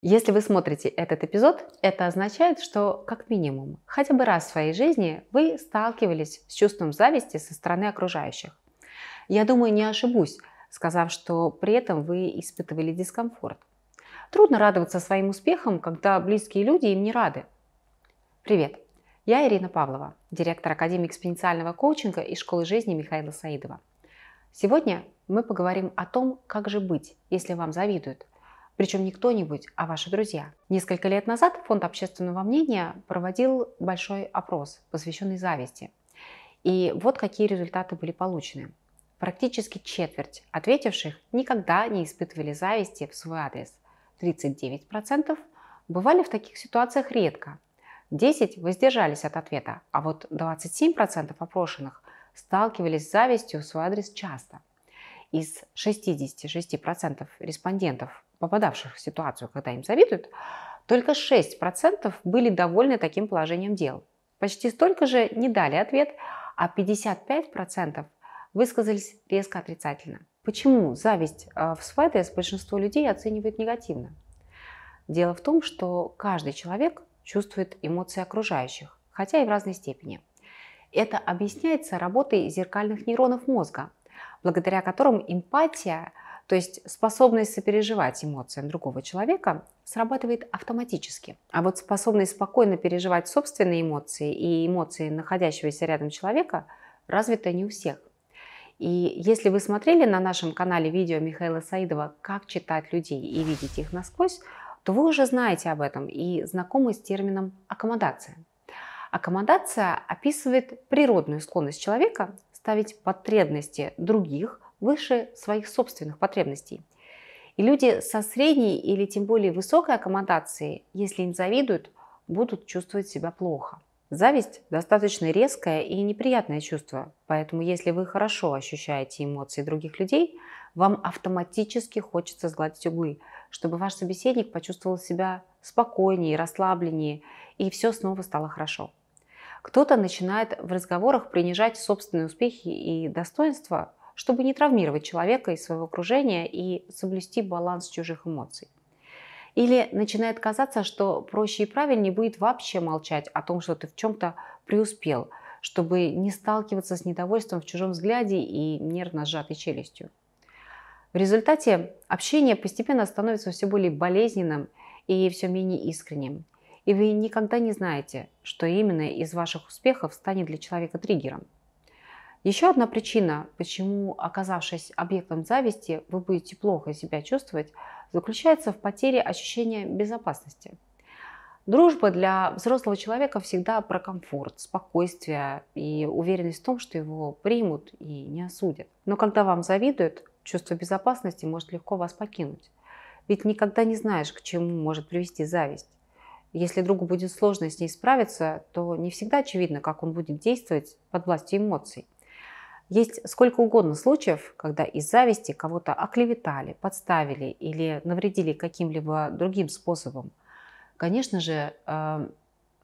Если вы смотрите этот эпизод, это означает, что как минимум хотя бы раз в своей жизни вы сталкивались с чувством зависти со стороны окружающих. Я думаю, не ошибусь, сказав, что при этом вы испытывали дискомфорт. Трудно радоваться своим успехам, когда близкие люди им не рады. Привет, я Ирина Павлова, директор Академии экспоненциального коучинга и школы жизни Михаила Саидова. Сегодня мы поговорим о том, как же быть, если вам завидуют – причем не кто-нибудь, а ваши друзья. Несколько лет назад Фонд общественного мнения проводил большой опрос, посвященный зависти. И вот какие результаты были получены. Практически четверть ответивших никогда не испытывали зависти в свой адрес. 39% бывали в таких ситуациях редко. 10 воздержались от ответа, а вот 27% опрошенных сталкивались с завистью в свой адрес часто. Из 66% респондентов попадавших в ситуацию, когда им завидуют, только 6% были довольны таким положением дел. Почти столько же не дали ответ, а 55% высказались резко отрицательно. Почему зависть э, в Свайдес большинство людей оценивает негативно? Дело в том, что каждый человек чувствует эмоции окружающих, хотя и в разной степени. Это объясняется работой зеркальных нейронов мозга, благодаря которым эмпатия – то есть способность сопереживать эмоциям другого человека срабатывает автоматически. А вот способность спокойно переживать собственные эмоции и эмоции находящегося рядом человека развита не у всех. И если вы смотрели на нашем канале видео Михаила Саидова «Как читать людей и видеть их насквозь», то вы уже знаете об этом и знакомы с термином аккомодация. Аккомодация описывает природную склонность человека ставить потребности других – выше своих собственных потребностей. И люди со средней или тем более высокой аккомодацией, если им завидуют, будут чувствовать себя плохо. Зависть – достаточно резкое и неприятное чувство, поэтому если вы хорошо ощущаете эмоции других людей, вам автоматически хочется сгладить углы, чтобы ваш собеседник почувствовал себя спокойнее, расслабленнее, и все снова стало хорошо. Кто-то начинает в разговорах принижать собственные успехи и достоинства, чтобы не травмировать человека и своего окружения и соблюсти баланс чужих эмоций. Или начинает казаться, что проще и правильнее будет вообще молчать о том, что ты в чем-то преуспел, чтобы не сталкиваться с недовольством в чужом взгляде и нервно сжатой челюстью. В результате общение постепенно становится все более болезненным и все менее искренним. И вы никогда не знаете, что именно из ваших успехов станет для человека триггером – еще одна причина, почему, оказавшись объектом зависти, вы будете плохо себя чувствовать, заключается в потере ощущения безопасности. Дружба для взрослого человека всегда про комфорт, спокойствие и уверенность в том, что его примут и не осудят. Но когда вам завидуют, чувство безопасности может легко вас покинуть. Ведь никогда не знаешь, к чему может привести зависть. Если другу будет сложно с ней справиться, то не всегда очевидно, как он будет действовать под властью эмоций. Есть сколько угодно случаев, когда из зависти кого-то оклеветали, подставили или навредили каким-либо другим способом. Конечно же, эм,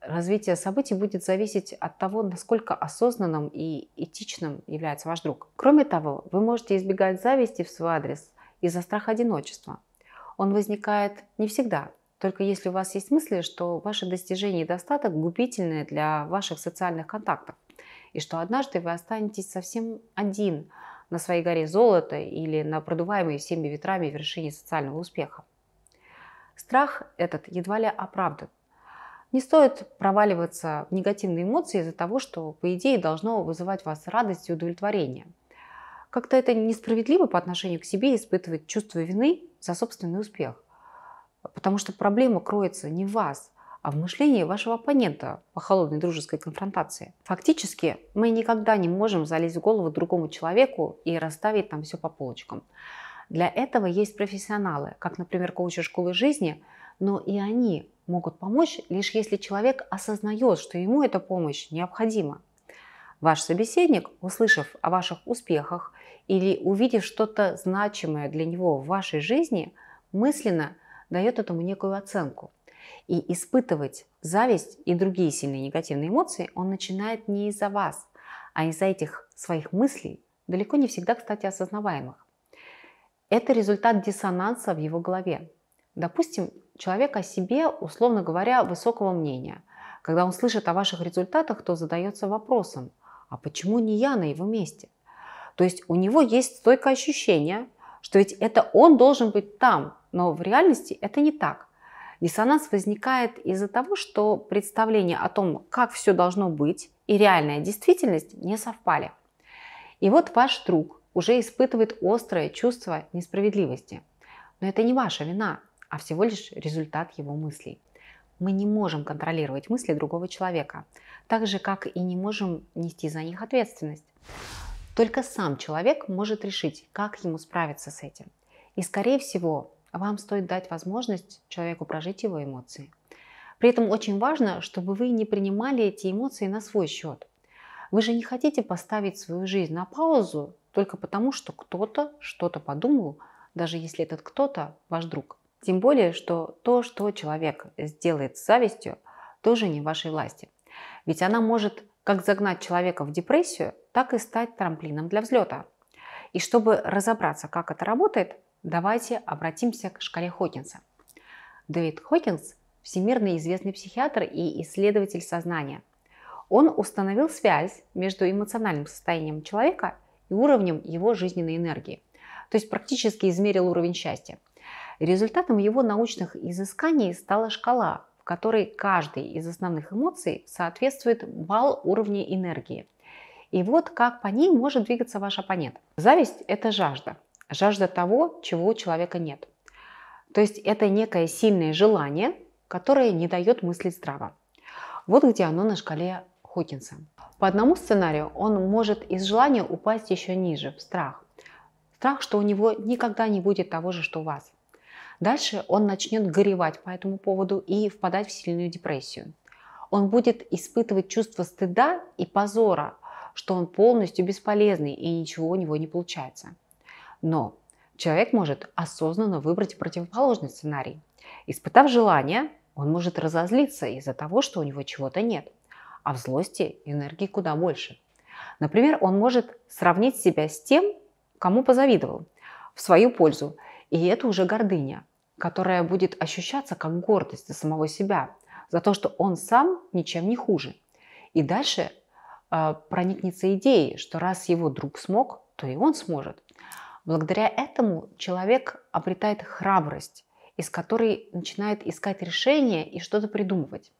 развитие событий будет зависеть от того, насколько осознанным и этичным является ваш друг. Кроме того, вы можете избегать зависти в свой адрес из-за страха одиночества. Он возникает не всегда, только если у вас есть мысли, что ваши достижения и достаток губительны для ваших социальных контактов и что однажды вы останетесь совсем один на своей горе золота или на продуваемой всеми ветрами вершине социального успеха. Страх этот едва ли оправдан. Не стоит проваливаться в негативные эмоции из-за того, что, по идее, должно вызывать вас радость и удовлетворение. Как-то это несправедливо по отношению к себе испытывать чувство вины за собственный успех. Потому что проблема кроется не в вас, а в мышлении вашего оппонента по холодной дружеской конфронтации. Фактически мы никогда не можем залезть в голову другому человеку и расставить там все по полочкам. Для этого есть профессионалы, как, например, коучи школы жизни, но и они могут помочь лишь если человек осознает, что ему эта помощь необходима. Ваш собеседник, услышав о ваших успехах или увидев что-то значимое для него в вашей жизни, мысленно дает этому некую оценку – и испытывать зависть и другие сильные негативные эмоции он начинает не из-за вас, а из-за этих своих мыслей, далеко не всегда, кстати, осознаваемых. Это результат диссонанса в его голове. Допустим, человек о себе, условно говоря, высокого мнения. Когда он слышит о ваших результатах, то задается вопросом, а почему не я на его месте? То есть у него есть стойкое ощущение, что ведь это он должен быть там, но в реальности это не так. Диссонанс возникает из-за того, что представление о том, как все должно быть, и реальная действительность не совпали. И вот ваш друг уже испытывает острое чувство несправедливости. Но это не ваша вина, а всего лишь результат его мыслей. Мы не можем контролировать мысли другого человека, так же, как и не можем нести за них ответственность. Только сам человек может решить, как ему справиться с этим. И, скорее всего, вам стоит дать возможность человеку прожить его эмоции. При этом очень важно, чтобы вы не принимали эти эмоции на свой счет. Вы же не хотите поставить свою жизнь на паузу только потому, что кто-то что-то подумал, даже если этот кто-то ваш друг. Тем более, что то, что человек сделает с завистью, тоже не в вашей власти. Ведь она может как загнать человека в депрессию, так и стать трамплином для взлета. И чтобы разобраться, как это работает, Давайте обратимся к шкале Хокинса. Дэвид Хокинс – всемирно известный психиатр и исследователь сознания. Он установил связь между эмоциональным состоянием человека и уровнем его жизненной энергии, то есть практически измерил уровень счастья. Результатом его научных изысканий стала шкала, в которой каждый из основных эмоций соответствует балл уровня энергии. И вот как по ней может двигаться ваш оппонент. Зависть – это жажда – жажда того, чего у человека нет. То есть это некое сильное желание, которое не дает мыслить здраво. Вот где оно на шкале Хокинса. По одному сценарию он может из желания упасть еще ниже, в страх. Страх, что у него никогда не будет того же, что у вас. Дальше он начнет горевать по этому поводу и впадать в сильную депрессию. Он будет испытывать чувство стыда и позора, что он полностью бесполезный и ничего у него не получается. Но человек может осознанно выбрать противоположный сценарий. Испытав желание, он может разозлиться из-за того, что у него чего-то нет. А в злости энергии куда больше. Например, он может сравнить себя с тем, кому позавидовал, в свою пользу. И это уже гордыня, которая будет ощущаться как гордость за самого себя, за то, что он сам ничем не хуже. И дальше э, проникнется идеей, что раз его друг смог, то и он сможет. Благодаря этому человек обретает храбрость, из которой начинает искать решение и что-то придумывать.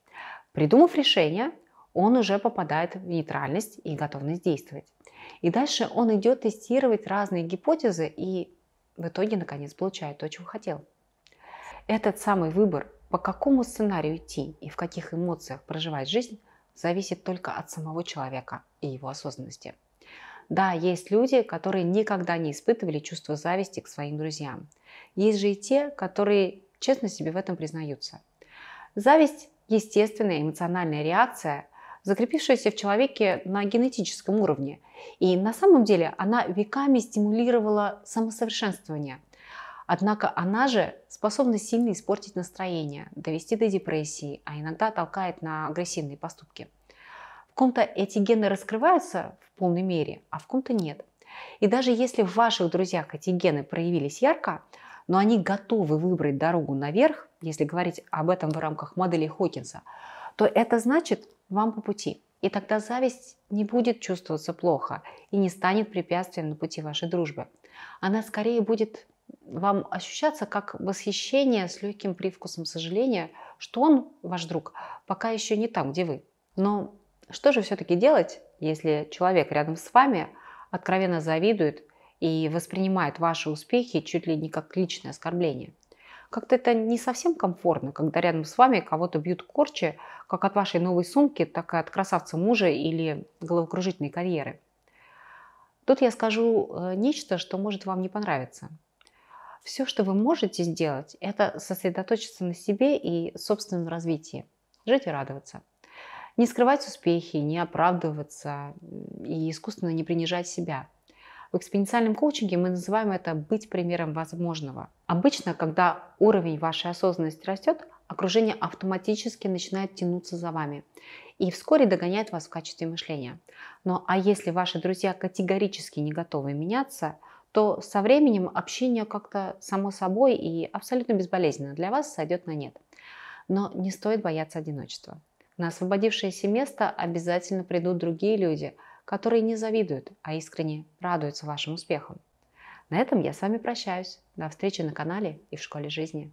Придумав решение, он уже попадает в нейтральность и готовность действовать. И дальше он идет тестировать разные гипотезы и в итоге, наконец, получает то, чего хотел. Этот самый выбор, по какому сценарию идти и в каких эмоциях проживать жизнь, зависит только от самого человека и его осознанности. Да, есть люди, которые никогда не испытывали чувство зависти к своим друзьям. Есть же и те, которые честно себе в этом признаются. Зависть – естественная эмоциональная реакция, закрепившаяся в человеке на генетическом уровне. И на самом деле она веками стимулировала самосовершенствование. Однако она же способна сильно испортить настроение, довести до депрессии, а иногда толкает на агрессивные поступки – в ком-то эти гены раскрываются полной мере, а в ком-то нет. И даже если в ваших друзьях эти гены проявились ярко, но они готовы выбрать дорогу наверх, если говорить об этом в рамках модели Хокинса, то это значит вам по пути. И тогда зависть не будет чувствоваться плохо и не станет препятствием на пути вашей дружбы. Она скорее будет вам ощущаться как восхищение с легким привкусом сожаления, что он, ваш друг, пока еще не там, где вы. Но что же все-таки делать, если человек рядом с вами откровенно завидует и воспринимает ваши успехи чуть ли не как личное оскорбление? Как-то это не совсем комфортно, когда рядом с вами кого-то бьют корчи, как от вашей новой сумки, так и от красавца мужа или головокружительной карьеры. Тут я скажу э, нечто, что может вам не понравиться. Все, что вы можете сделать, это сосредоточиться на себе и собственном развитии. Жить и радоваться. Не скрывать успехи, не оправдываться и искусственно не принижать себя. В экспоненциальном коучинге мы называем это «быть примером возможного». Обычно, когда уровень вашей осознанности растет, окружение автоматически начинает тянуться за вами и вскоре догоняет вас в качестве мышления. Но а если ваши друзья категорически не готовы меняться, то со временем общение как-то само собой и абсолютно безболезненно для вас сойдет на нет. Но не стоит бояться одиночества. На освободившееся место обязательно придут другие люди, которые не завидуют, а искренне радуются вашим успехам. На этом я с вами прощаюсь. До встречи на канале и в школе жизни.